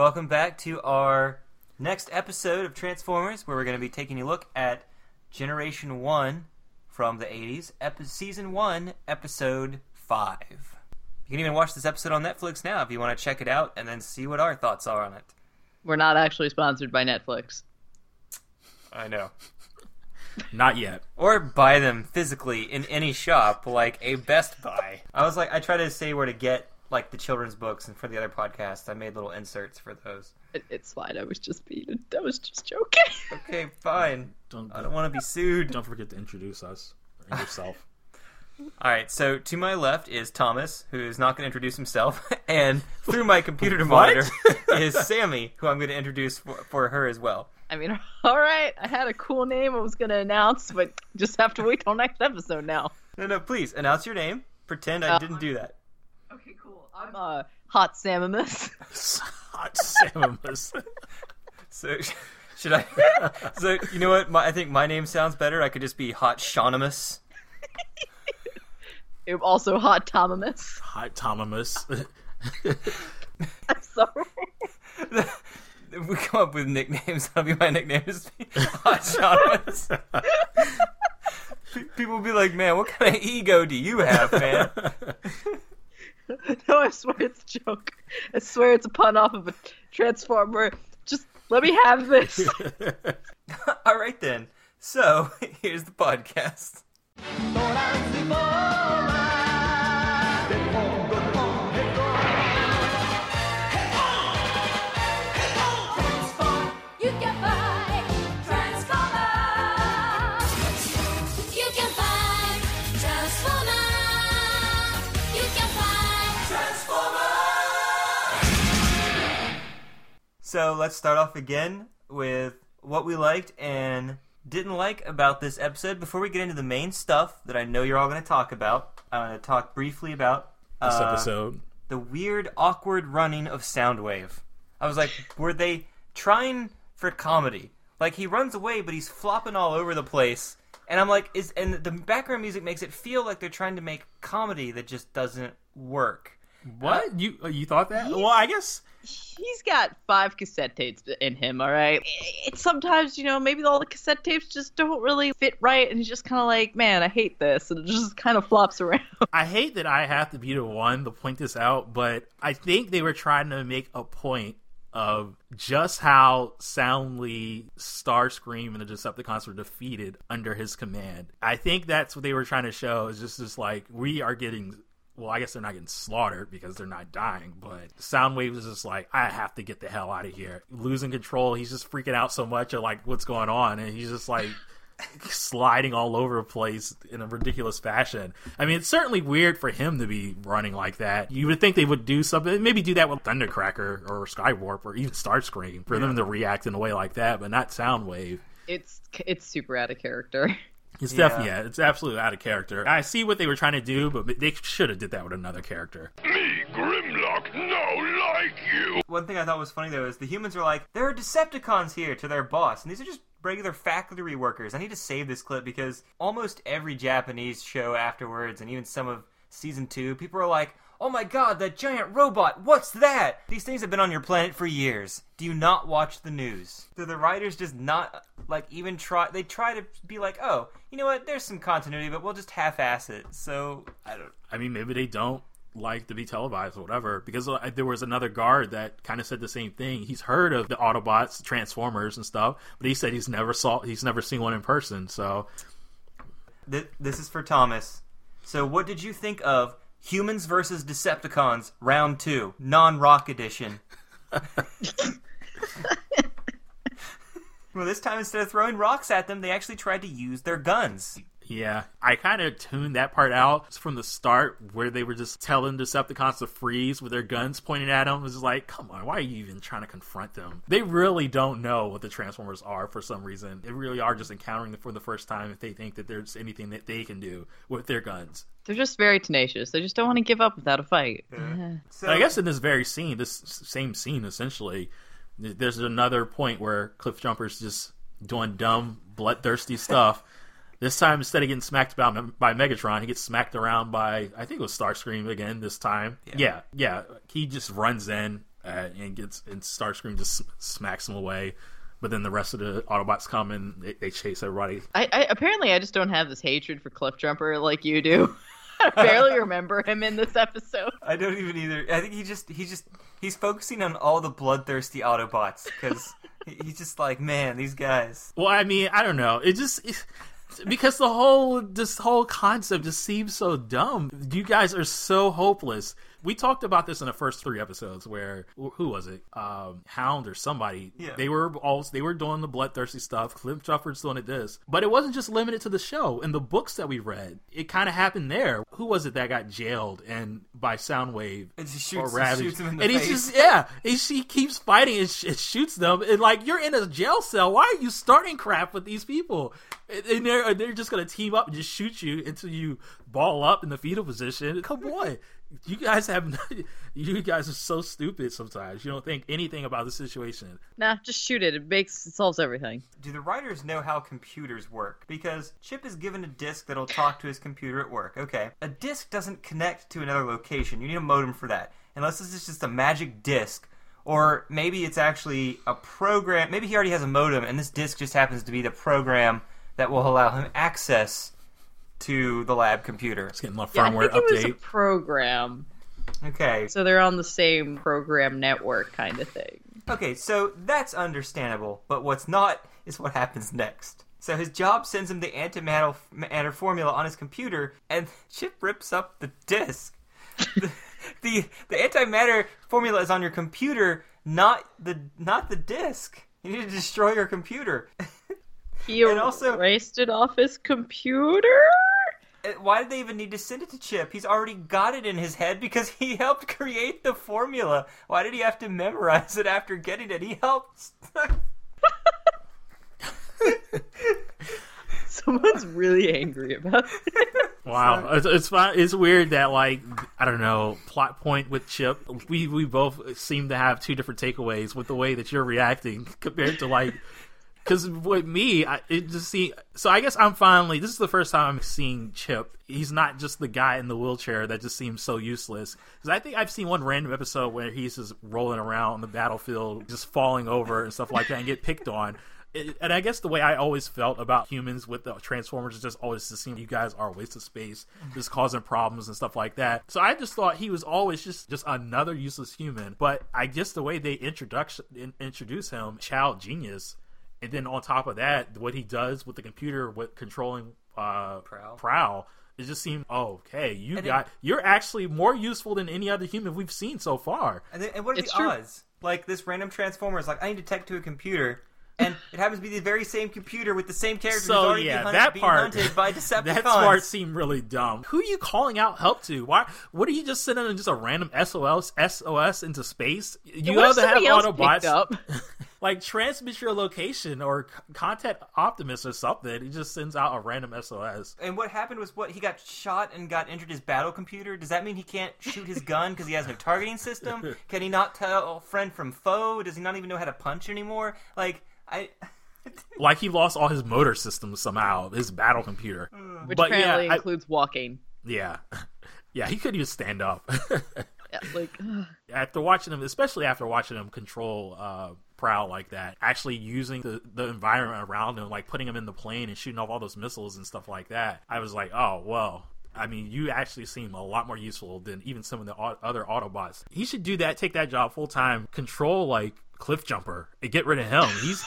Welcome back to our next episode of Transformers, where we're going to be taking a look at Generation 1 from the 80s, epi- Season 1, Episode 5. You can even watch this episode on Netflix now if you want to check it out and then see what our thoughts are on it. We're not actually sponsored by Netflix. I know. Not yet. Or buy them physically in any shop, like a Best Buy. I was like, I try to say where to get like the children's books, and for the other podcasts, I made little inserts for those. It, it's fine. I was just being. I was just joking. Okay, fine. Don't I don't want to be sued. don't forget to introduce us and yourself. All right, so to my left is Thomas, who is not going to introduce himself, and through my computer monitor is Sammy, who I'm going to introduce for, for her as well. I mean, all right. I had a cool name I was gonna announce, but just have to wait till next episode now. No, no, please announce your name. Pretend I Uh, didn't do that. Okay, cool. I'm uh, Hot Samimus. Hot Samus. So should I? So you know what? My, I think my name sounds better. I could just be Hot Shaunimus. I'm also Hot Tomimus. Hot Tomimus. I'm sorry. If we come up with nicknames, that'll be my nickname. Is Hot Shaunimus. Pe- People will be like, "Man, what kind of ego do you have, man?" no, I swear it's a joke. I swear it's a pun off of a Transformer. Just let me have this. All right then. So here's the podcast. So let's start off again with what we liked and didn't like about this episode. Before we get into the main stuff that I know you're all going to talk about, I'm going to talk briefly about this uh, episode. the weird, awkward running of Soundwave. I was like, were they trying for comedy? Like he runs away, but he's flopping all over the place, and I'm like, is and the background music makes it feel like they're trying to make comedy that just doesn't work. What uh, you uh, you thought that? Well, I guess He's got five cassette tapes in him, all right? It's sometimes, you know, maybe all the cassette tapes just don't really fit right, and he's just kind of like, man, I hate this, and it just kind of flops around. I hate that I have to be the one to point this out, but I think they were trying to make a point of just how soundly Starscream and the Decepticons were defeated under his command. I think that's what they were trying to show is just this like we are getting well, I guess they're not getting slaughtered because they're not dying, but Soundwave is just like, I have to get the hell out of here. Losing control, he's just freaking out so much of like what's going on, and he's just like sliding all over the place in a ridiculous fashion. I mean, it's certainly weird for him to be running like that. You would think they would do something, maybe do that with Thundercracker or Skywarp or even Starscream for them to react in a way like that, but not Soundwave. It's it's super out of character. It's Yeah. definitely yeah, it's absolutely out of character. I see what they were trying to do, but they should have did that with another character. Me, Grimlock, no like you. One thing I thought was funny though is the humans are like, there are Decepticons here to their boss, and these are just regular factory workers. I need to save this clip because almost every Japanese show afterwards, and even some of season two, people are like, oh my god, that giant robot, what's that? These things have been on your planet for years. Do you not watch the news? Do the writers just not, like, even try, they try to be like, oh, you know what, there's some continuity, but we'll just half-ass it. So, I don't, I mean, maybe they don't like to be televised or whatever. Because uh, there was another guard that kind of said the same thing. He's heard of the Autobots, Transformers, and stuff, but he said he's never saw, he's never seen one in person. So Th- this is for Thomas. So, what did you think of Humans versus Decepticons Round 2, non rock edition? well, this time instead of throwing rocks at them, they actually tried to use their guns. Yeah, I kind of tuned that part out from the start where they were just telling Decepticons to freeze with their guns pointed at them. It was just like, come on, why are you even trying to confront them? They really don't know what the Transformers are for some reason. They really are just encountering them for the first time if they think that there's anything that they can do with their guns. They're just very tenacious. They just don't want to give up without a fight. So, I guess in this very scene, this same scene essentially, there's another point where Cliff Jumper's just doing dumb, bloodthirsty stuff. This time, instead of getting smacked by, by Megatron, he gets smacked around by I think it was Starscream again. This time, yeah, yeah, he just runs in uh, and gets and Starscream just smacks him away. But then the rest of the Autobots come and they, they chase everybody. I, I apparently I just don't have this hatred for Cliff Jumper like you do. I barely remember him in this episode. I don't even either. I think he just he just he's focusing on all the bloodthirsty Autobots because he's just like, man, these guys. Well, I mean, I don't know. It just it, because the whole this whole concept just seems so dumb. You guys are so hopeless. We talked about this in the first three episodes where who was it? Um, Hound or somebody. Yeah. They were all they were doing the bloodthirsty stuff. Cliff Jumper's doing it this, but it wasn't just limited to the show. and the books that we read, it kind of happened there. Who was it that got jailed and by Soundwave And he or shoots, he Ravage? shoots him in the and face. he's just yeah, and she keeps fighting and, sh- and shoots them. And like you're in a jail cell. Why are you starting crap with these people? And, and they're they're just gonna team up and just shoot you until you ball up in the fetal position. Come on. You guys have, you guys are so stupid sometimes. You don't think anything about the situation. Nah, just shoot it. It makes it solves everything. Do the writers know how computers work? Because Chip is given a disk that'll talk to his computer at work. Okay. A disk doesn't connect to another location. You need a modem for that. Unless this is just a magic disk. Or maybe it's actually a program. Maybe he already has a modem, and this disk just happens to be the program that will allow him access to the lab computer. It's getting a Yeah, I firmware think it was a update. program, Okay. so they're on the same program network kind of thing. Okay, so that's understandable, but what's not is what happens next. So his job sends him the antimatter matter formula on his computer, and Chip rips up the disk. the, the the antimatter formula is on your computer, not the not the disk. You need to destroy your computer. He And also- erased it off his computer. Uh, Why did they even need to send it to Chip? He's already got it in his head because he helped create the formula. Why did he have to memorize it after getting it? He helped. Someone's really angry about it. Wow, it's it's, fine. it's weird that like I don't know plot point with Chip. We we both seem to have two different takeaways with the way that you're reacting compared to like because with me I, it just see. So I guess I'm finally this is the first time I'm seeing Chip. He's not just the guy in the wheelchair that just seems so useless. Because I think I've seen one random episode where he's just rolling around on the battlefield, just falling over and stuff like that, and get picked on it, and I guess the way I always felt about humans with the Transformers is just always to seem you guys are a waste of space, just causing problems and stuff like that. So I just thought he was always just just another useless human. But I guess the way they introduction in, introduce him, child genius, and then on top of that, what he does with the computer with controlling uh, Prowl. Prowl. It just seemed oh, okay. You And it- got you're actually more useful than any other human we've seen so far. And, then, and what are It's the true. odds? Like this random transformer is like, I need to tech to a computer, and it happens to be the very same computer with the same character who's So already yeah, hunted, that being part hunted by Decepticons. that part seemed really dumb. Who are you calling out help to? Why? What are you just sending just a random SOS SOS into space? You What if either have somebody Autobots up? like transmit your location or contact Optimus or something. He just sends out a random SOS. And what happened was what he got shot and got injured his battle computer. Does that mean he can't shoot his gun because he has no targeting system? Can he not tell friend from foe? Does he not even know how to punch anymore? Like I. Like he lost all his motor systems somehow, his battle computer. Which but apparently yeah, I- includes walking. yeah, yeah, he couldn't even stand up. Yeah, like, ugh. after watching him, especially after watching him control uh, Prowl like that, actually using the, the environment around him, like putting him in the plane and shooting off all those missiles and stuff like that, I was like, oh, well. I mean, you actually seem a lot more useful than even some of the other Autobots. He should do that, take that job full time, control like Cliff Jumper, and get rid of him. He's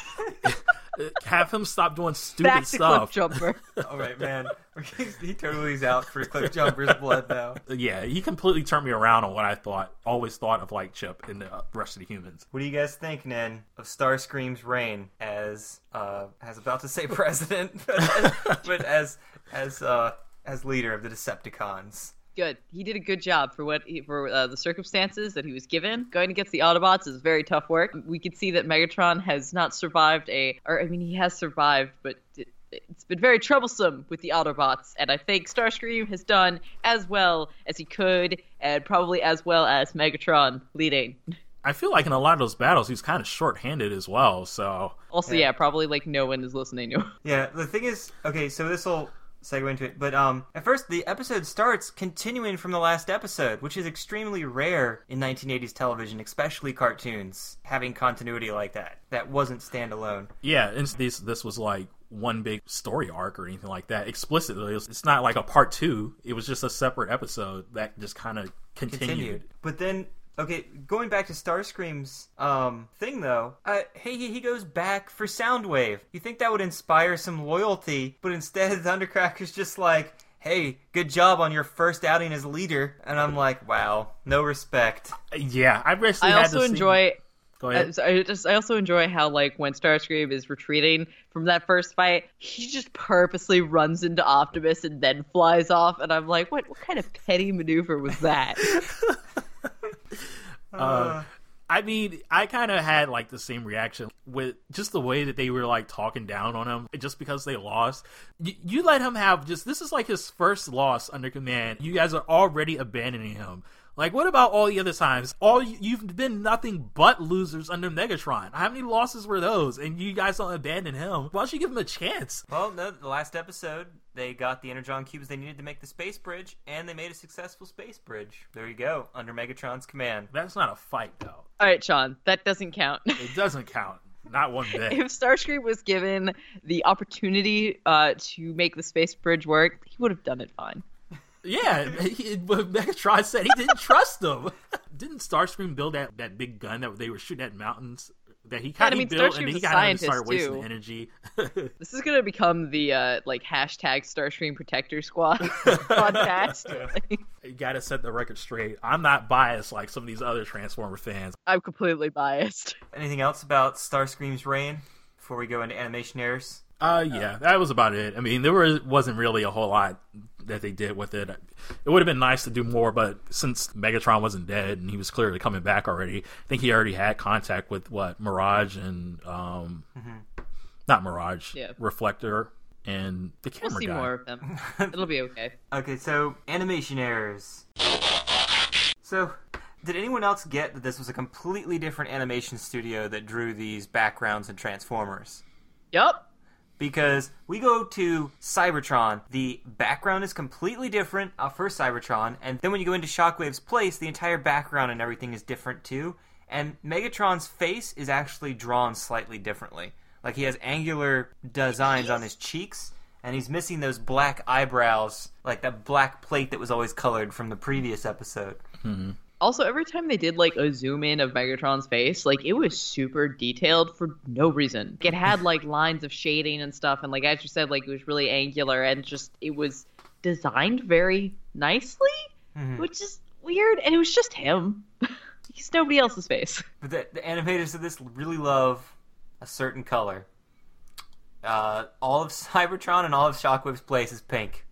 have him stop doing stupid back to stuff. Cliff Jumper. All right, man. he totally is out for Cliff Jumper's blood now. yeah, he completely turned me around on what I thought, always thought of like Chip and the uh, rest of the humans. What do you guys think, Nen, of Starscream's reign as uh as about to say president, but as but as as, uh as leader of the Decepticons? Good. He did a good job for what he, for uh, the circumstances that he was given. Going against the Autobots is very tough work. We could see that Megatron has not survived a, or I mean, he has survived, but it, it's been very troublesome with the Autobots. And I think Starscream has done as well as he could, and probably as well as Megatron leading. I feel like in a lot of those battles, he's kind of short-handed as well. So Also, Yeah. yeah, probably like no one is listening to him. Yeah, the thing is, okay, so this will segue into it. But um, at first, the episode starts continuing from the last episode, which is extremely rare in 1980s television, especially cartoons, having continuity like that. That wasn't standalone. Yeah, and this this was like one big story arc or anything like that. Explicitly, it's not like a part two. It was just a separate episode that just kind of continued. continued. But then, okay, going back to Starscream's um, thing though, uh, hey, he he goes back for Soundwave. You think that would inspire some loyalty, but instead, Thundercracker's just like, hey, good job on your first outing as leader. And I'm like, wow, no respect. Yeah, I basically I had also the same- enjoy. Go Uh, ahead. so I just I also enjoy how like when Starscream is retreating from that first fight, he just purposely runs into Optimus and then flies off, and I'm like, what what kind of petty maneuver was that? Uh, I mean, I kind of had like the same reaction with just the way that they were like talking down on him just because they lost. You, you let him have just this is like his first loss under command. You guys are already abandoning him. Like, what about all the other times? All you- you've been nothing but losers under Megatron. How many losses were those? And you guys don't abandon him. Why don't you give him a chance? Well, no, the last episode, they got the Energon cubes they needed to make the space bridge, and they made a successful space bridge. There you go, under Megatron's command. That's not a fight, though. All right, Sean, that doesn't count. It doesn't count. Not one bit. if Starscream was given the opportunity uh, to make the space bridge work, he would have done it fine. Yeah, he, but Megatron said he didn't trust them. Didn't Starscream build that, that big gun that they were shooting at mountains that he kind I of mean, built and then he a kind of started scientist, wasting too. energy? This is gonna become the uh, like hashtag Starscream Protector Squad podcast. you got to set the record straight. I'm not biased like some of these other Transformer fans. I'm completely biased. Anything else about Starscream's reign before we go into animation errors? Uh, yeah, that was about it. I mean, there was, wasn't really a whole lot that they did with it. It would have been nice to do more, but since Megatron wasn't dead and he was clearly coming back already, I think he already had contact with what Mirage and um, not Mirage, Yeah. Reflector and the camera We'll see guy. more of them. It'll be okay. Okay, so animation errors. So, did anyone else get that this was a completely different animation studio that drew these backgrounds and Transformers? Yup. Because we go to Cybertron. The background is completely different uh, for Cybertron, and then when you go into Shockwave's place, the entire background and everything is different too. And Megatron's face is actually drawn slightly differently. Like he has angular designs on his cheeks, and he's missing those black eyebrows, like that black plate that was always colored from the previous episode. Also, every time they did like a zoom in of Megatron's face, like it was super detailed for no reason. It had like lines of shading and stuff, and like as you said, like it was really angular and just it was designed very nicely, which is weird. And it was just him. He's nobody else's face. But the, the animators of this really love a certain color. Uh, all of Cybertron and all of Shockwave's place is pink.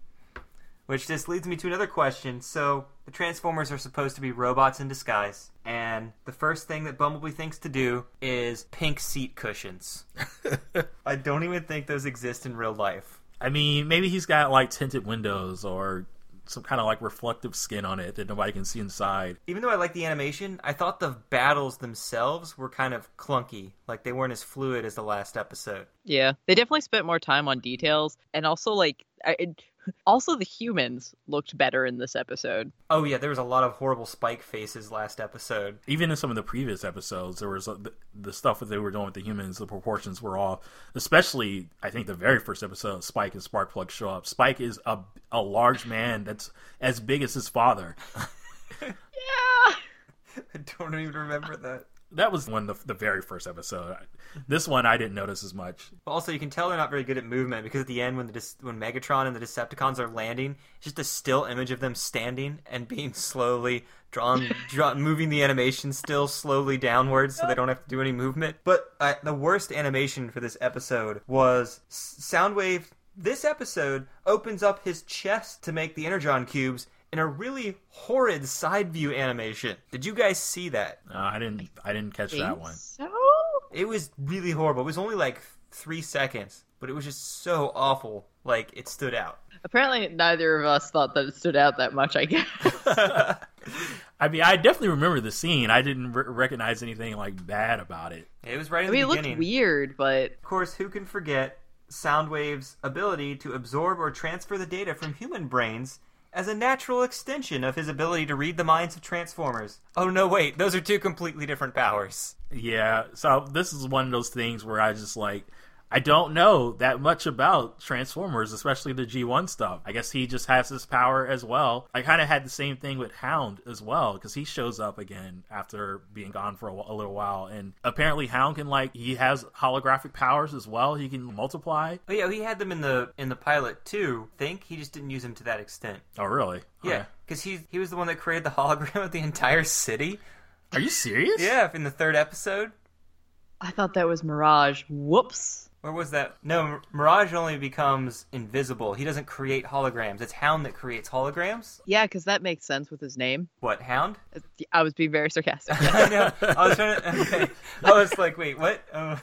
Which just leads me to another question. So, the Transformers are supposed to be robots in disguise, and the first thing that Bumblebee thinks to do is pink seat cushions. I don't even think those exist in real life. I mean, maybe he's got like tinted windows or some kind of like reflective skin on it that nobody can see inside. Even though I like the animation, I thought the battles themselves were kind of clunky. Like, they weren't as fluid as the last episode. Yeah, they definitely spent more time on details, and also like, I, it, also the humans looked better in this episode. Oh yeah, there was a lot of horrible spike faces last episode. Even in some of the previous episodes, there was uh, the, the stuff that they were doing with the humans. The proportions were off. Especially, I think the very first episode, Spike and Sparkplug show up. Spike is a a large man that's as big as his father. Yeah. I don't even remember that. That was one the, the very first episode. This one I didn't notice as much. Also, you can tell they're not very good at movement because at the end, when the when Megatron and the Decepticons are landing, it's just a still image of them standing and being slowly drawn, drawn moving the animation still slowly downwards, so they don't have to do any movement. But uh, the worst animation for this episode was Soundwave. This episode opens up his chest to make the Energon cubes in a really horrid side view animation. Did you guys see that? Uh, I didn't. I didn't catch that one. So It was really horrible. It was only like three seconds, but it was just so awful. Like it stood out. apparently, neither of us thought that it stood out that much. I guess. I mean, I definitely remember the scene. I didn't re- recognize anything like bad about it. It was right in I mean, the it looked weird, but Of course, who can forget Soundwave's ability to absorb or transfer the data from human brains as a natural extension of his ability to read the minds of Transformers. Oh no, wait, those are two completely different powers. Yeah, so this is one of those things where I just like I don't know that much about Transformers, especially the G1 stuff. I guess he just has this power as well. I kind of had the same thing with Hound as well because he shows up again after being gone for a, a little while, and apparently Hound can like he has holographic powers as well. He can multiply. Oh yeah, he had them in the in the pilot too. I Think he just didn't use them to that extent. Oh, really? Yeah, Okay. because he he was the one that created the hologram of the entire city. Are you serious? Yeah, in the third episode. I thought that was Mirage. Whoops. Where was that? No, Mirage only becomes invisible. He doesn't create holograms. It's Hound that creates holograms. Yeah, because that makes sense with his name. What, Hound? I was being very sarcastic. I know. I was trying to. Okay. I was like, wait, what? Oh.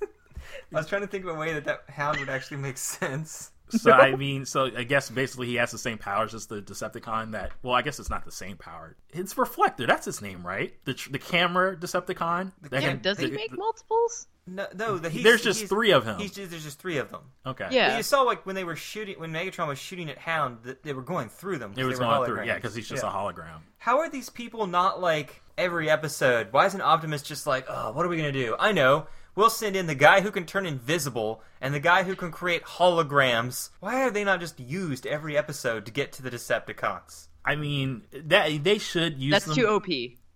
I was trying to think of a way that that Hound would actually make sense. So I mean, so I guess basically he has the same powers as the Decepticon. That well, I guess it's not the same power. It's Reflector. That's his name, right? The the camera Decepticon. That yeah, can- does he make the- multiples? No, no. The, he's, There's just he's- three of him. He's just, there's just three of them. Okay. Yeah. But you saw like when they were shooting, when Megatron was shooting at Hound, that they were going through them. It was they were going through, yeah, because he's just Yeah. a hologram. How are these people not like every episode? Why isn't Optimus just like, oh, what are we gonna do? I know. We'll send in the guy who can turn invisible and the guy who can create holograms. Why are they not just used every episode to get to the Decepticons? I mean, that they should use That's them. too OP.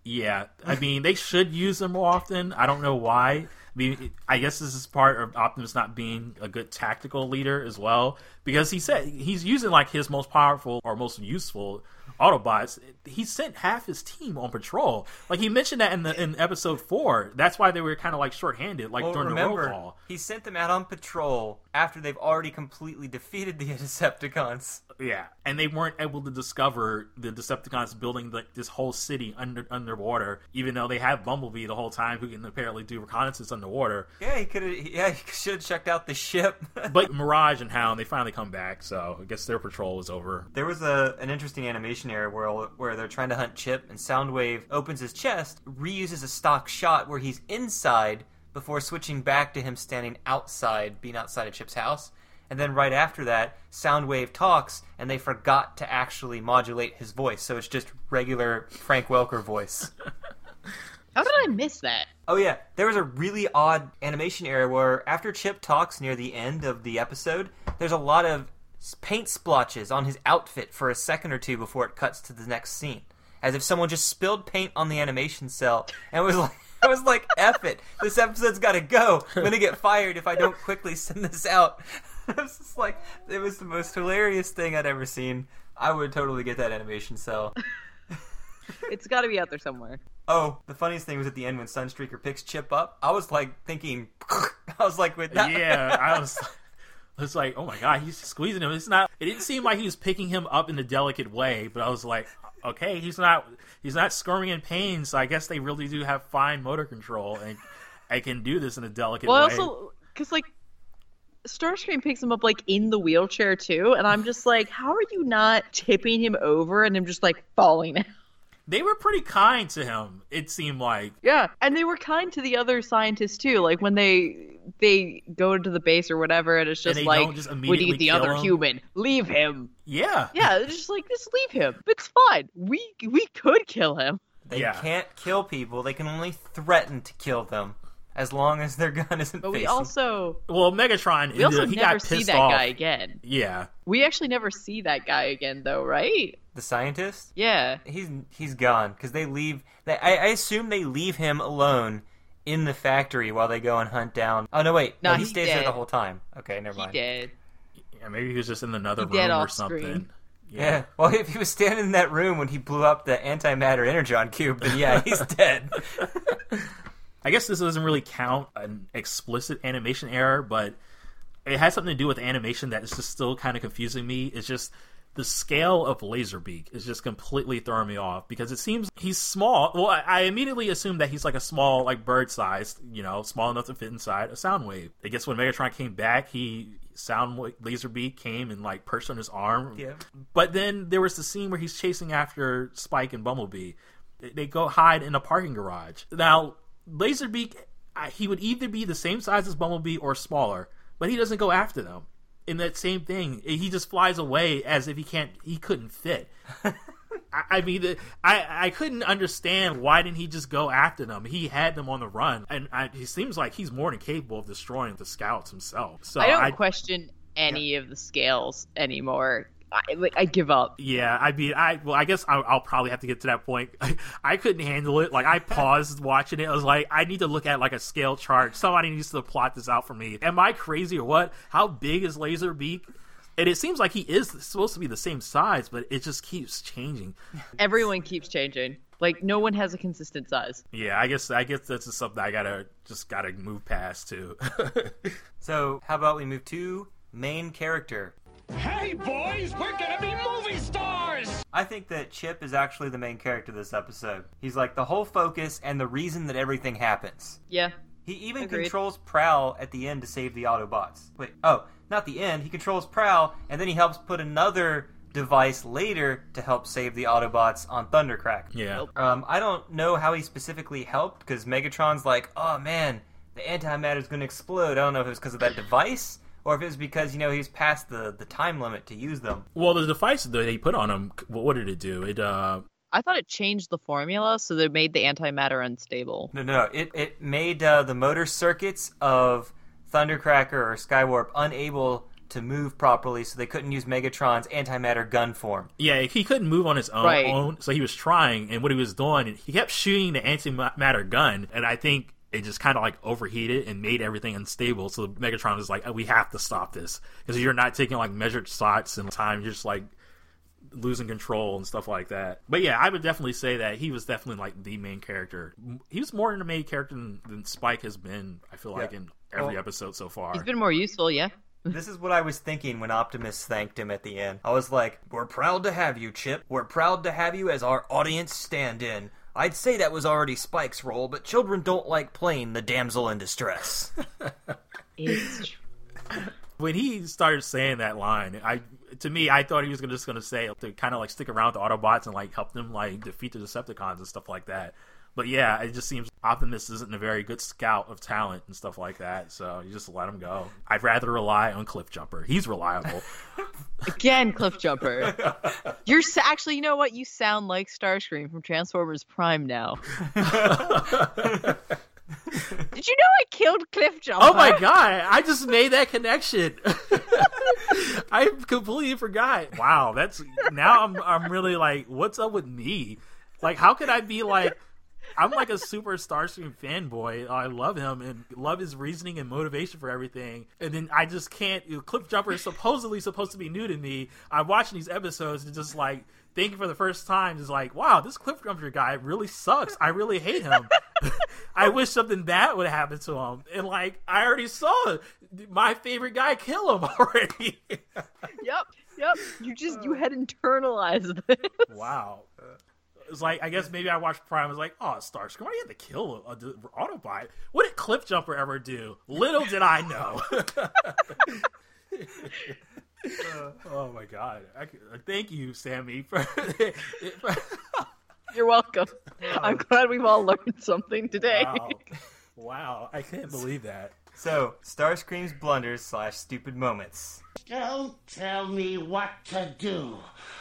Yeah, I mean, they should use them more often. I don't know why. I mean, I guess this is part of Optimus not being a good tactical leader as well, because he said he's using like his most powerful or most useful Autobots. He sent half his team on patrol. Like he mentioned that in the in episode four. That's why they were kind of like shorthanded, like Well, during remember, the roll call. he sent them out on patrol after they've already completely defeated the Decepticons. Yeah, and they weren't able to discover the Decepticons building like this whole city under underwater, even though they have Bumblebee the whole time, who can apparently do reconnaissance underwater. Yeah, he could have. Yeah, he should have checked out the ship. But Mirage and Hound, they finally come back, so I guess their patrol was over. There was a an interesting animation error where where they're trying to hunt Chip, and Soundwave opens his chest, reuses a stock shot where he's inside before switching back to him standing outside, being outside of Chip's house. And then right after that, Soundwave talks, and they forgot to actually modulate his voice, so it's just regular Frank Welker voice. How did I miss that? Oh yeah, there was a really odd animation error where after Chip talks near the end of the episode, there's a lot of s- paint splotches on his outfit for a second or two before it cuts to the next scene, as if someone just spilled paint on the animation cell and was like. I was like, "F it! This episode's got to go. I'm gonna get fired if I don't quickly send this out." I was just like, it was the most hilarious thing I'd ever seen. I would totally get that animation cell. It's got to be out there somewhere. Oh, the funniest thing was at the end when Sunstreaker picks Chip up. I was like thinking, I was like, with that. Yeah, I was. I was like, oh my god, he's squeezing him. It's not. It didn't seem like he was picking him up in a delicate way, but I was like, okay, he's not. He's not squirming in pain, so I guess they really do have fine motor control and I can do this in a delicate way. Well, also because like Starscream picks him up like in the wheelchair too, and I'm just like, how are you not tipping him over and him just like falling down? They were pretty kind to him. It seemed like. Yeah, and they were kind to the other scientists too. Like when they they go into the base or whatever, and it's just they like, don't just we immediately need the other him? human. Leave him. Yeah. Yeah, it's just like just leave him. It's fine. We we could kill him. They Yeah. can't kill people. They can only threaten to kill them as long as their gun isn't But we facing. also Well, Megatron. we also he never got see that off. guy again. Yeah. We actually never see that guy again, though, right? the scientist. Yeah. He's he's gone because they leave. They, I, I assume they leave him alone in the factory while they go and hunt down. Oh no, wait, No, no, he he's stays there the whole time. Okay, never mind. He mind. did. Yeah, maybe he was just in another He dead room or off something. screen. Yeah. Well, if he was standing in that room when he blew up the antimatter energon cube, then yeah, he's dead. I guess this doesn't really count an explicit animation error, but it has something to do with animation that is just still kind of confusing me. It's just the scale of Laserbeak is just completely throwing me off because it seems he's small. Well, I, I immediately assumed that he's like a small, like bird sized, you know, small enough to fit inside a Soundwave. I guess when Megatron came back, he Soundwave Laserbeak came and like perched on his arm. Yeah. But then there was the scene where he's chasing after Spike and Bumblebee. They- They go hide in a parking garage. Now, Laserbeak, he would either be the same size as Bumblebee or smaller. but he doesn't go after them. In that same thing, he just flies away as if he can't, he couldn't fit. I, I mean, the- I I couldn't understand why didn't he just go after them? He had them on the run, and I, he seems like he's more than capable of destroying the scouts himself. So I don't I, question any of the scales anymore. I, like I give up. Yeah, I mean, I well, I guess I'll, I'll probably have to get to that point. I, I couldn't handle it. Like, I paused watching it. I was like, I need to look at like a scale chart. Somebody needs to plot this out for me. Am I crazy or what? How big is Laserbeak? And it seems like he is supposed to be the same size, but it just keeps changing. Everyone keeps changing. Like no one has a consistent size. Yeah, I guess I guess that's just something I gotta just gotta move past too. So, how about we move to main character? Hey, boys, I think that Chip is actually the main character this episode. He's like the whole focus and the reason that everything happens. Yeah. He even Agreed. controls Prowl at the end to save the Autobots. Wait, oh, not the end. He controls Prowl, and then he helps put another device later to help save the Autobots on Thundercrack. yeah. Um, I don't know how he specifically helped because Megatron's like, oh man, the antimatter's going to explode. I don't know if it was because of that device or if it was because you know he's past the the time limit to use them. Well, the device that they put on him, what, what did it do? It uh, I thought it changed the formula so they made the antimatter unstable. No, no, no. It it made uh, the motor circuits of Thundercracker or Skywarp unable to move properly, so they couldn't use Megatron's antimatter gun form. Yeah, he couldn't move on his own, Right. own, so he was trying, and what he was doing, he kept shooting the antimatter gun, and I think it just kind of like overheated and made everything unstable. So Megatron is like, "We have to stop this because you're not taking like measured shots and time. You're just like losing control and stuff like that." But yeah, I would definitely say that he was definitely like the main character. He was more in the main character than, than Spike has been. I feel like in every Well, episode so far. He's been more useful, yeah. this is what I was thinking when Optimus thanked him at the end. I was like, "We're proud to have you, Chip. We're proud to have you as our audience stand-in." I'd say that was already Spike's role, but children don't like playing the damsel in distress. It's when he started saying that line, I to me, I thought he was gonna, just going to say to kind of like stick around with the Autobots and like help them like defeat the Decepticons and stuff like that. But yeah, it just seems Optimus isn't a very good scout of talent and stuff like that. So you just let him go. I'd rather rely on Cliffjumper. He's reliable. again Cliff Jumper. You're actually, you know what? You sound like Starscream from Transformers Prime now. Did you know I killed Cliff Jumper? oh my god! I just made that connection. I completely forgot. Wow, that's now I'm I'm really like, what's up with me? Like, how could I be like? I'm like a super Starscream fanboy. I love him and love his reasoning and motivation for everything. And then I just can't. You know, Cliff Jumper is supposedly supposed to be new to me. I'm watching these episodes and just like thinking for the first time is like, wow, this Cliff Jumper guy really sucks. I really hate him. I wish something bad would happen to him. And like, I already saw my favorite guy kill him already. Yep, yep. You just you had internalized this. wow. It's like I guess maybe I watched Prime. I was like, oh, Starscream, why do you have to kill a, a Autobot? What did Cliff Jumper ever do? Little did I know. Uh, oh my god! I, c- uh, thank you, Sammy. For, You're welcome. I'm glad we've all learned something today. wow, wow! I can't believe that. So, Starscream's blunders slash stupid moments. Don't tell me what to do.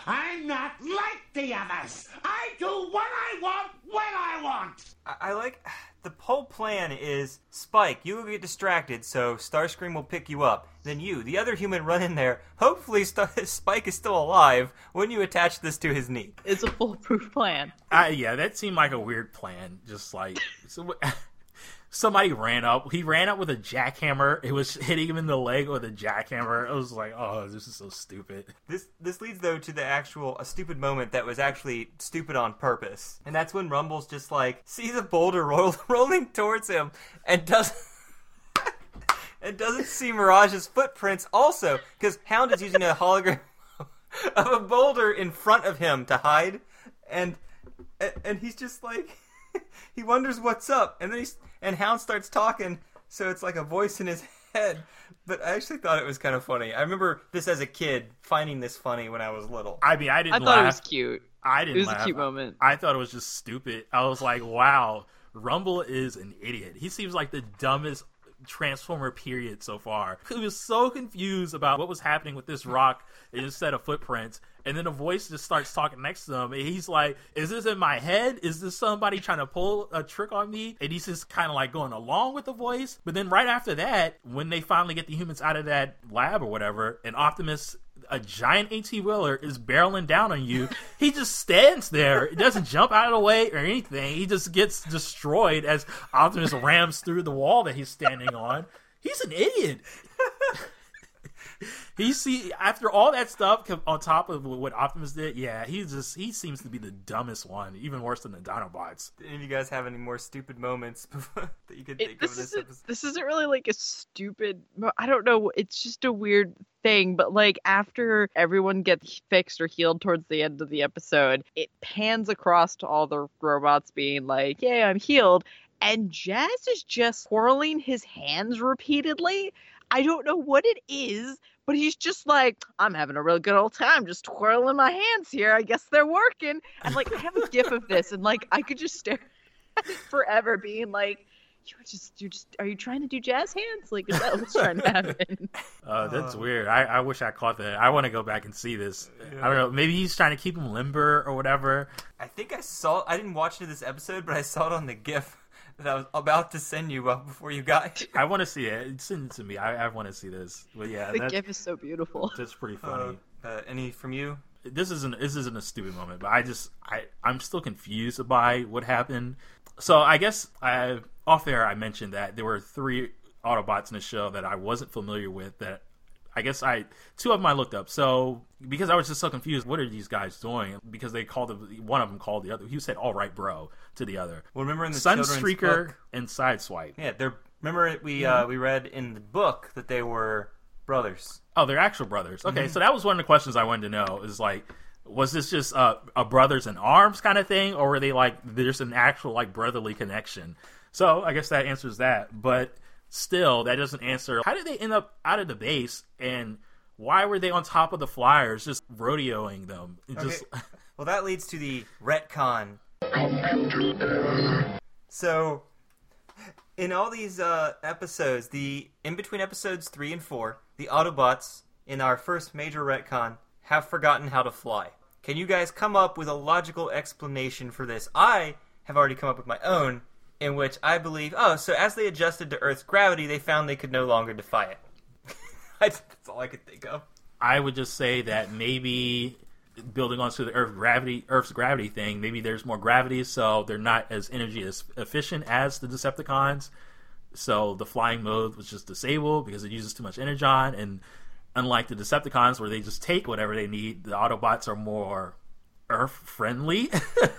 I'm not like the others. I do what I want when I want. I, I like the whole plan is Spike, you will get distracted, so Starscream will pick you up. Then you, the other human, run in there. Hopefully, Star- Spike is still alive when you attach this to his knee. It's a foolproof plan. Uh, yeah, that seemed like a weird plan. Just like so, somebody ran up. He ran up with a jackhammer. It was hitting him in the leg with a jackhammer. I was like, oh, this is so stupid. This this leads though to the actual a stupid moment that was actually stupid on purpose, and that's when Rumble's just like sees a boulder roll, rolling towards him and does. And doesn't see Mirage's footprints also, because Hound is using a hologram of a boulder in front of him to hide, and and- and he's just like he wonders what's up, and then he's and Hound starts talking, so it's like a voice in his head. But I actually thought it was kind of funny. I remember this as a kid, finding this funny when I was little. I mean, I I didn't I thought laugh. it was cute. I didn't. It was a cute moment. I thought it was just stupid. I was like, wow, Rumble is an idiot. He seems like the dumbest Transformer period so far. He was so confused about what was happening with this rock and just set of footprints. And then a voice just starts talking next to him, and he's like, "Is this in my head? Is this somebody trying to pull a trick on me?" And he's just kind of like going along with the voice. But then right after that, when they finally get the humans out of that lab or whatever, and Optimus a giant AT Wheeler is barreling down on you, he just stands there. It doesn't jump out of the way or anything. He just gets destroyed as Optimus rams through the wall that he's standing on. He's an idiot. he see after all that stuff on top of what Optimus did, yeah, he just he seems to be the dumbest one, even worse than the Dinobots. Did any of you guys have any more stupid moments that you could It- think this of this isn't episode? this isn't really like a stupid i don't know it's just a weird thing but like after everyone gets fixed or healed towards the end of the episode it pans across to all the robots being like yay i'm healed and jazz is just twirling his hands repeatedly i don't know what it is but he's just like i'm having a real good old time just twirling my hands here i guess they're working and like i have a gif of this and like i could just stare at it forever being like you're just you're just are you trying to do jazz hands like is that what's trying to happen Uh, that's Uh. weird. I, I wish I caught that. I want to go back and see this. I don't know. Maybe he's trying to keep him limber or whatever. I think I saw. I didn't watch it this episode, but I saw it on the GIF that I was about to send you well before you got. here. I want to see it. Send it to me. I, I want to see this. But yeah, the that's, gif is so beautiful that's pretty Uh, funny. uh, any from you? this isn't this isn't a stupid moment, but I just I I'm still confused by what happened. So I guess I off air I mentioned that there were three Autobots in the show that I wasn't familiar with. That I guess I two of them I looked up. So because I was just so confused, what are these guys doing? Because they called the, one of them called the other. He said, "All right, bro," to the other. Well, remember in the Sunstreaker book- and Sideswipe. Yeah, they're. Remember we uh, we read in the book that they were brothers. Oh, they're actual brothers. Okay, Mm-hmm. so that was one of the questions I wanted to know. Is like, was this just a, a brothers in arms kind of thing, or were they like there's an actual like brotherly connection? So I guess that answers that. But still, that doesn't answer. How did they end up out of the base, and why were they on top of the flyers just rodeoing them? It Just Okay. Well, that leads to the retcon. So, in all these uh, episodes, the in between episodes three and four, the Autobots in our first major retcon have forgotten how to fly. Can you guys come up with a logical explanation for this? I have already come up with my own, in which I believe, oh, so as they adjusted to Earth's gravity, they found they could no longer defy it. That's all I could think of. I would just say that maybe building onto the Earth gravity, Earth's gravity thing, maybe there's more gravity, so they're not as energy as efficient as the Decepticons. So the flying mode was just disabled because it uses too much energon. And unlike the Decepticons, where they just take whatever they need, the Autobots are more Earth friendly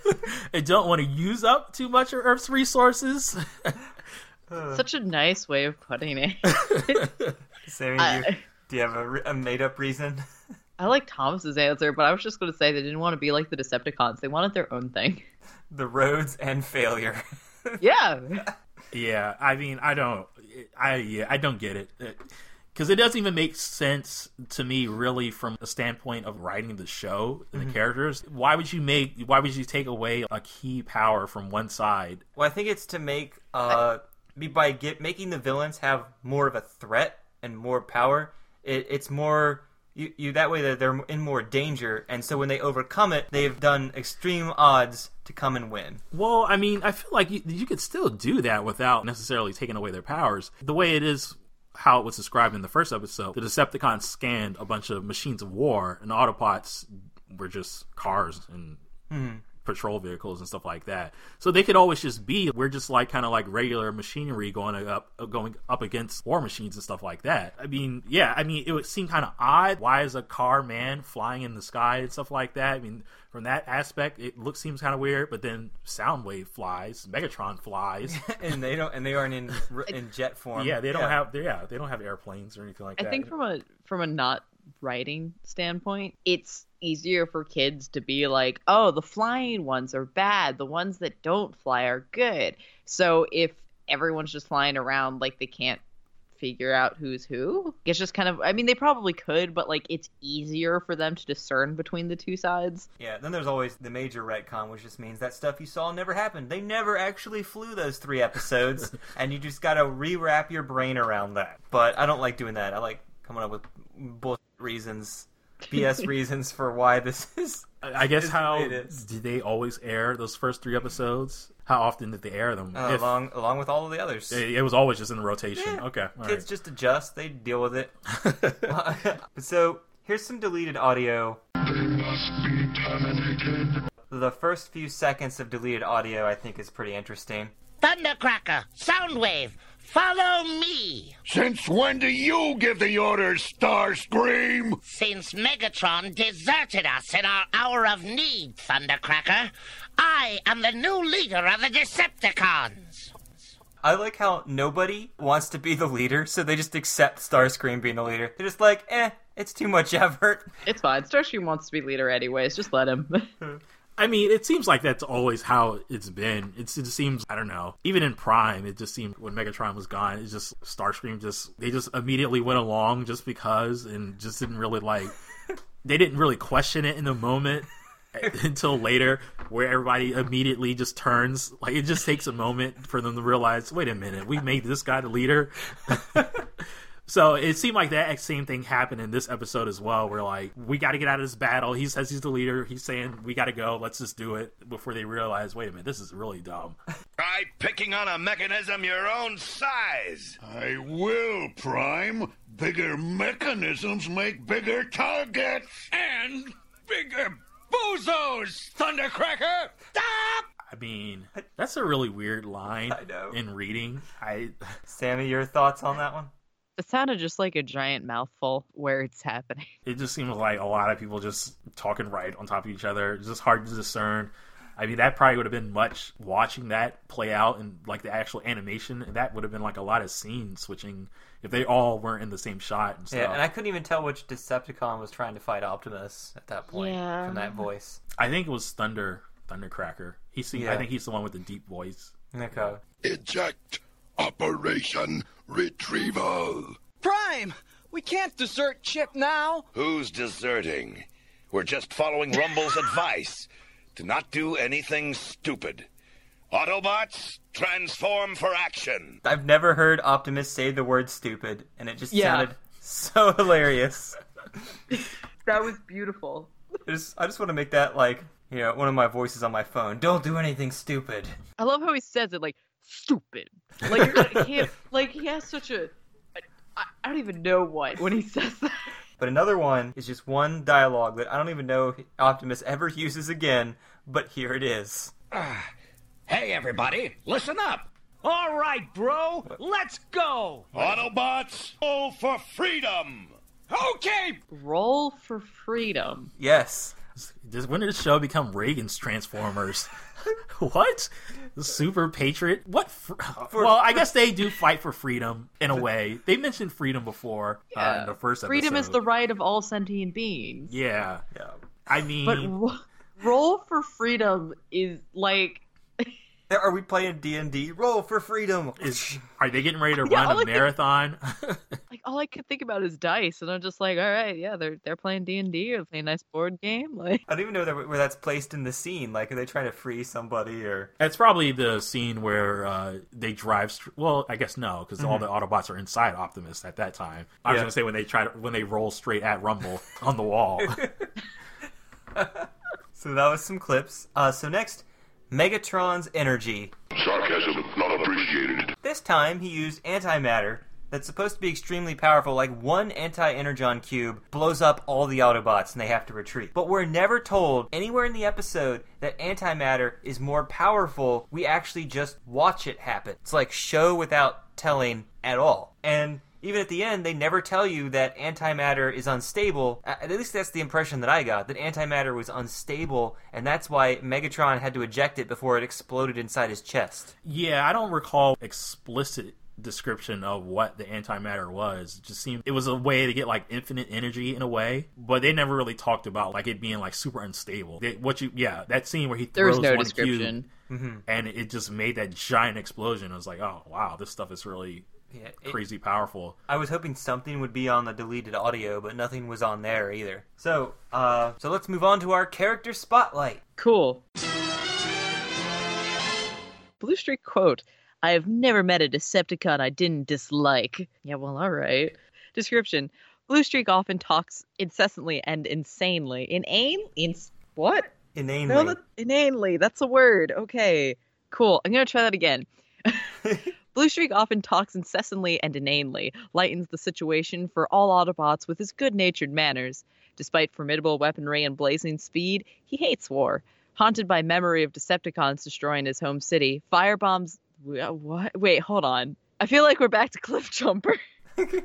and don't want to use up too much of Earth's resources. such a nice way of putting it Sammy, I- you, do you have a, a made up reason? i like thomas's answer but i was just going to say they didn't want to be like the decepticons they wanted their own thing the roads and failure. yeah Yeah, I mean, I don't, I yeah, I don't get it because it doesn't even make sense to me, really, from a standpoint of writing the show and the characters. Why would you make? Why would you take away a key power from one side? Well, I think it's to make uh be by get making the villains have more of a threat and more power. It, it's more you, you that way that they're in more danger, and so when they overcome it, they've done extreme odds to come and win. Well, I mean, I feel like you, you could still do that without necessarily taking away their powers. The way it is. How it was described in the first episode, the Decepticons scanned a bunch of machines of war, and Autobots were just cars and hmm. Patrol vehicles and stuff like that. So they could always just be we're just like kind of like regular machinery going up going up against war machines and stuff like that. I mean, yeah, I mean it would seem kind of odd. Why is a car man flying in the sky and stuff like that? I mean, from that aspect, it looks seems kind of weird. But then Soundwave flies, Megatron flies. and they don't, and they aren't in in jet form. yeah, they don't have they yeah they don't have airplanes or anything like I that. I think from a from a not writing standpoint, it's easier for kids to be like, "Oh, the flying ones are bad. The ones that don't fly are good." So if everyone's just flying around like they can't figure out who's who. It's just kind of I mean they probably could, but like it's easier for them to discern between the two sides. Yeah, then there's always the major retcon, which just means that stuff you saw never happened. They never actually flew those three episodes, and you just gotta rewrap your brain around that. But I don't like doing that. I like coming up with bullshit reasons, BS reasons for why this is. I I guess is how it is. did they always air those first three episodes? How often did they air them? Uh, If- along along with all of the others. it, it was always just in the rotation. Yeah. Okay, all Kids right. just adjust, they deal with it. so here's some deleted audio. The first few seconds of deleted audio I think is pretty interesting. Thundercracker, Soundwave, follow me. Since when do you give the orders, Starscream? Since Megatron deserted us in our hour of need, Thundercracker, I am the new leader of the Decepticons. I like how nobody wants to be the leader, so they just accept Starscream being the leader. They're just like, eh, it's too much effort. It's fine. Starscream wants to be leader anyways. Just let him. I mean, it seems like that's always how it's been. It's, it seems I don't know. Even in Prime, it just seemed when Megatron was gone, it just Starscream just they just immediately went along just because and just didn't really like. they didn't really question it in the moment until later, where everybody immediately just turns. Like it just takes a moment for them to realize, wait a minute, we made this guy the leader. So it seemed like that same thing happened in this episode as well, where like we got to get out of this battle. He says he's the leader. He's saying we got to go. Let's just do it before they realize, wait a minute, this is really dumb. Try picking on a mechanism your own size. I will, Prime. Bigger mechanisms make bigger targets. And bigger bozos, Thundercracker! Stop! I mean, that's a really weird line I know. in reading. I Sammy, your thoughts on that one? It sounded just like a giant mouthful where it's happening. it just seems like a lot of people just talking right on top of each other. It's just hard to discern. I mean, that probably would have been much watching that play out and like the actual animation. That would have been like a lot of scene switching if they all weren't in the same shot and stuff. Yeah, and I couldn't even tell which Decepticon was trying to fight Optimus at that point Yeah. from that voice. I think it was Thunder Thundercracker. He seemed, I think he's the one with the deep voice. Okay. Eject. Operation Retrieval. Prime! We can't desert Chip now! Who's deserting? We're just following Rumble's advice to not do anything stupid. Autobots, transform for action. I've never heard Optimus say the word stupid, and it just Yeah. sounded so hilarious. That was beautiful. I just, I just want to make that like, you know, one of my voices on my phone. Don't do anything stupid. I love how he says it like stupid. Like you're gonna- he can't, like he has such a I, I don't even know what when he says that. But another one is just one dialogue that I don't even know Optimus ever uses again, but here it is. Hey, everybody, listen up! All right, bro, let's go! Autobots, go for freedom. Okay! Roll for freedom. Yes. Does when did the show become Reagan's Transformers? what? The Super Patriot? What? Fr- well, I guess they do fight for freedom in a way. They mentioned freedom before uh, in the first episode. freedom is the right of all sentient beings. yeah. Yeah. I mean, But ro- roll for freedom is like Are we playing D and D? Roll for freedom. is are they getting ready to Yeah, run all I a think- marathon? like all I could think about is dice, and I'm just like, all right, yeah, they're they're playing D and D or playing a nice board game. Like, I don't even know that, where that's placed in the scene. Like, are they trying to free somebody or? That's probably the scene where uh, they drive. Str- well, I guess no, because all the Autobots are inside Optimus at that time. I was Yeah. going to say when they try to when they roll straight at Rumble on the wall. So that was some clips. Uh, so next, Megatron's energy. Sarcasm not appreciated. This time he used antimatter that's supposed to be extremely powerful, like one anti-energon cube blows up all the Autobots and they have to retreat. But we're never told anywhere in the episode that antimatter is more powerful. We actually just watch it happen. It's like show without telling at all. And even at the end, they never tell you that antimatter is unstable. At least that's the impression that I got, that antimatter was unstable, and that's why Megatron had to eject it before it exploded inside his chest. yeah, I don't recall explicit description of what the antimatter was. It just seemed it was a way to get like infinite energy in a way, but they never really talked about like it being like super unstable. They, what you yeah, that scene where he there was throws no one description. cube and it just made that giant explosion. I was like, oh wow, this stuff is really Yeah, it- crazy powerful. I was hoping something would be on the deleted audio, but nothing was on there either. So, uh, so let's move on to our character spotlight. Cool. Blue Streak quote I have never met a Decepticon I didn't dislike. Yeah, well, alright. Description Blue Streak often talks incessantly and insanely. Inane? In what? Inanely. No, that, inanely. That's a word. Okay. Cool. I'm going to try that again. Blue Streak often talks incessantly and inanely, lightens the situation for all Autobots with his good natured manners. Despite formidable weaponry and blazing speed, he hates war. Haunted by memory of Decepticons destroying his home city, firebombs. wh- uh, What? Wait, hold on. I feel like we're back to Cliff Jumper.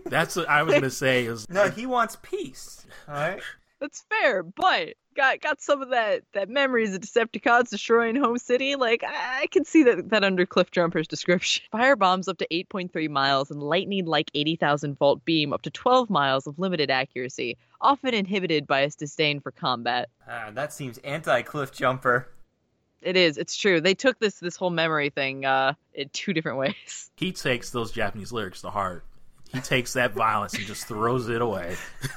That's what I was gonna say. Is no, he wants peace. All right. That's fair, but got got some of that that memories of Decepticons destroying Home City. Like I, I can see that that under Cliff Jumper's description. Fire bombs up to 8.3 miles and lightning like 80,000 volt beam up to 12 miles of limited accuracy, often inhibited by his disdain for combat. Ah, that seems anti-cliff jumper. It is. It's true. They took this this whole memory thing uh, in two different ways. he takes those Japanese lyrics to heart. He takes that violence and just throws it away.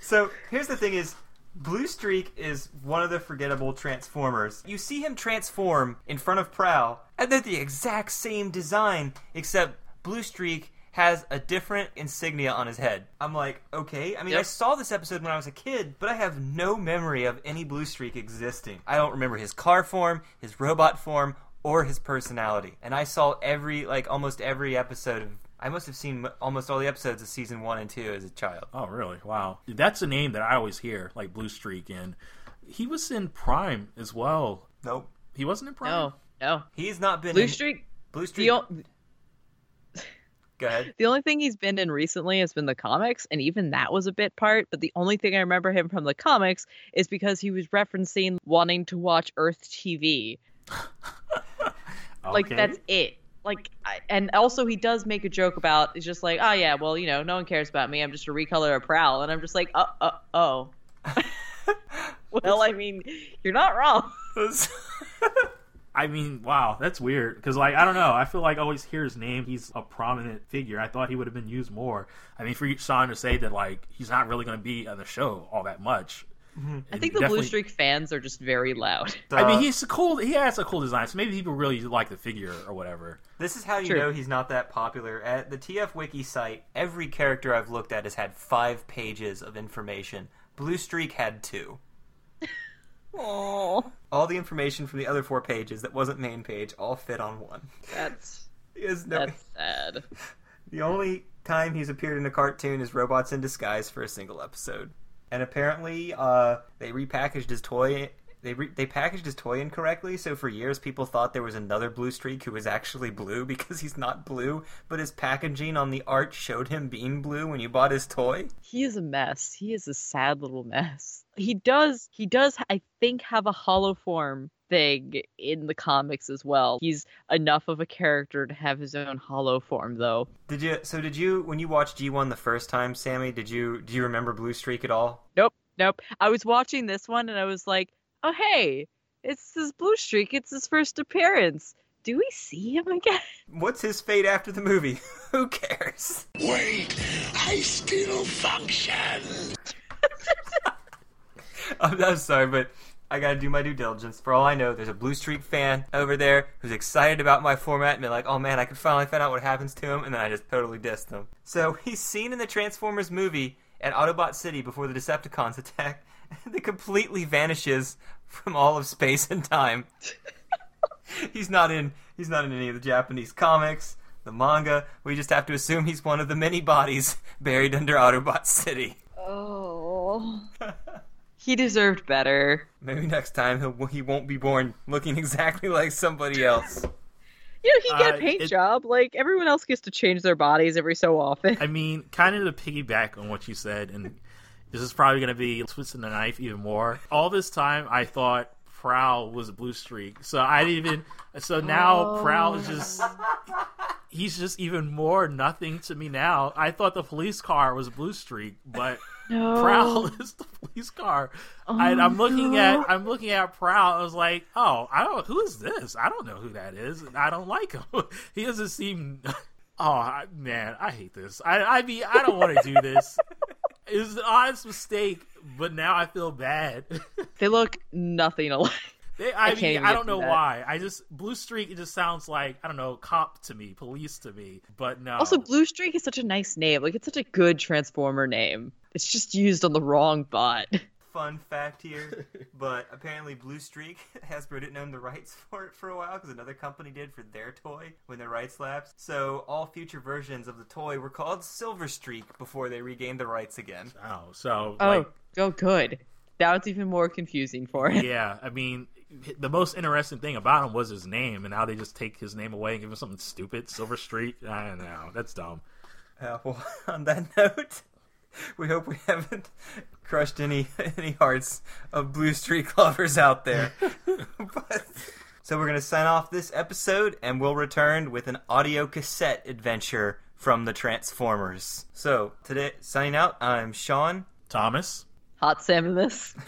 So here's the thing: is Blue Streak is one of the forgettable Transformers. You see him transform in front of Prowl, and they're the exact same design, except Blue Streak has a different insignia on his head. I'm like, okay. I mean, I saw this episode when I was a kid, but I have no memory of any Blue Streak existing. I don't remember his car form, his robot form, or his personality. And I saw every, like, almost every episode of. I must have seen almost all the episodes of season one and two as a child. Oh, really? Wow. That's a name that I always hear, like Blue Streak, and he was in Prime as well. Nope. He wasn't in Prime. No, no. He's not been Blue in- Streak. Blue Streak. The, o- Go ahead. the only thing he's been in recently has been the comics, and even that was a bit part. But the only thing I remember him from the comics is because he was referencing wanting to watch Earth TV. Like that's it. Like, I, and also he does make a joke about. He's just like, oh yeah, well you know, no one cares about me. I'm just a recolor of Prowl, and I'm just like, uh, uh, oh. well, I mean, you're not wrong. I mean, wow, that's weird. Because, like, I don't know. I feel like I always hear his name. He's a prominent figure. I thought he would have been used more. I mean, for Sean to say that, like, he's not really going to be on the show all that much. Mm-hmm. I think the Blue Streak fans are just very loud. I mean, he's a cool. He has a cool design, so maybe people really like the figure or whatever. This is how you True. know he's not that popular. At the TF Wiki site, every character I've looked at has had five pages of information. Blue Streak had two. Oh, All the information from the other four pages that wasn't main page all fit on one. that's He has no- that's sad. The only time he's appeared in a cartoon is Robots in Disguise for a single episode. And apparently, uh, they repackaged his toy. They re- they packaged his toy incorrectly, so for years people thought there was another Blue Streak who was actually blue because he's not blue, but his packaging on the art showed him being blue when you bought his toy. He is a mess. He is a sad little mess. He does he does I think have a holoform thing in the comics as well. He's enough of a character to have his own holoform though. Did you? So did you? When you watched G1 the first time, Sammy? Did you? Do you remember Blue Streak at all? Nope, nope. I was watching this one and I was like, "Oh hey, it's this blue streak. It's his first appearance. Do we see him again?" What's his fate after the movie? Who cares? Wait, I still function. I'm, I'm sorry, but I gotta do my due diligence. For all I know, there's a Blue Streak fan over there who's excited about my format and they're like, oh man, I can finally find out what happens to him, and then I just totally dissed them. So he's seen in the Transformers movie at Autobot City before the Decepticons attack, and then completely vanishes from all of space and time. he's not in he's not in any of the Japanese comics, the manga. We just have to assume he's one of the many bodies buried under Autobot City. Oh. He deserved better. Maybe next time he'll, he won't be born looking exactly like somebody else. You know, he get Uh, a paint it- job. Like everyone else gets to change their bodies every so often. I mean, kind of to piggyback on what you said, and this is probably going to be twisting the knife even more. All this time, I thought Prowl was a blue streak, so I didn't even. So now Prowl is just. He's just even more nothing to me now. I thought the police car was a blue streak, but No. Prowl is the police car. and oh, I'm looking at I'm looking at Prowl. I was like, oh, I don't. Who is this? I don't know who that is. and I don't like him. he doesn't seem Oh man, I hate this. I I mean, I don't want to do this. It was an honest mistake, but now I feel bad. They look nothing alike. They, I, can't mean, I don't know that. why. I just Blue Streak. It just sounds like I don't know, cop to me, police to me. But no. Also, Blue Streak is such a nice name. Like, it's such a good Transformer name. It's just used on the wrong bot. Fun fact here, but apparently Blue Streak, Hasbro didn't own the rights for it for a while because another company did for their toy when their rights lapsed. So all future versions of the toy were called Silver Streak before they regained the rights again. oh, so Oh, like, go good. That was even more confusing for it. yeah. I mean, the most interesting thing about him was his name, and now they just take his name away and give him something stupid, Silver Streak. I don't know. That's dumb. Uh, well, on that note, we hope we haven't crushed any any hearts of Blue Streak lovers out there. but, so we're gonna sign off this episode, and we'll return with an audio cassette adventure from the Transformers. So today, signing out, I'm Sean. Thomas. Hot salmon this.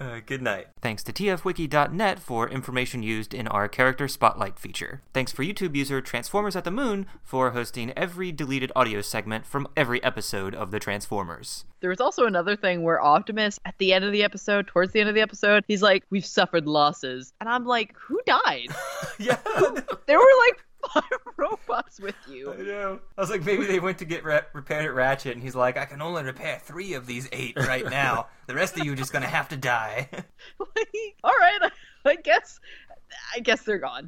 Uh, good night. Thanks to tfwiki.net for information used in our character spotlight feature. Thanks for YouTube user Transformers at the Moon for hosting every deleted audio segment from every episode of the Transformers. There was also another thing where Optimus, at the end of the episode, towards the end of the episode, he's like, "We've suffered losses," and I'm like, "Who died? Yeah. there were like five robots with you." I know. I was like, maybe they went to get re- repaired at Ratchet, and he's like, I can only repair three of these eight right now. the rest of you just gonna have to die. Like, all right, I guess, I guess they're gone.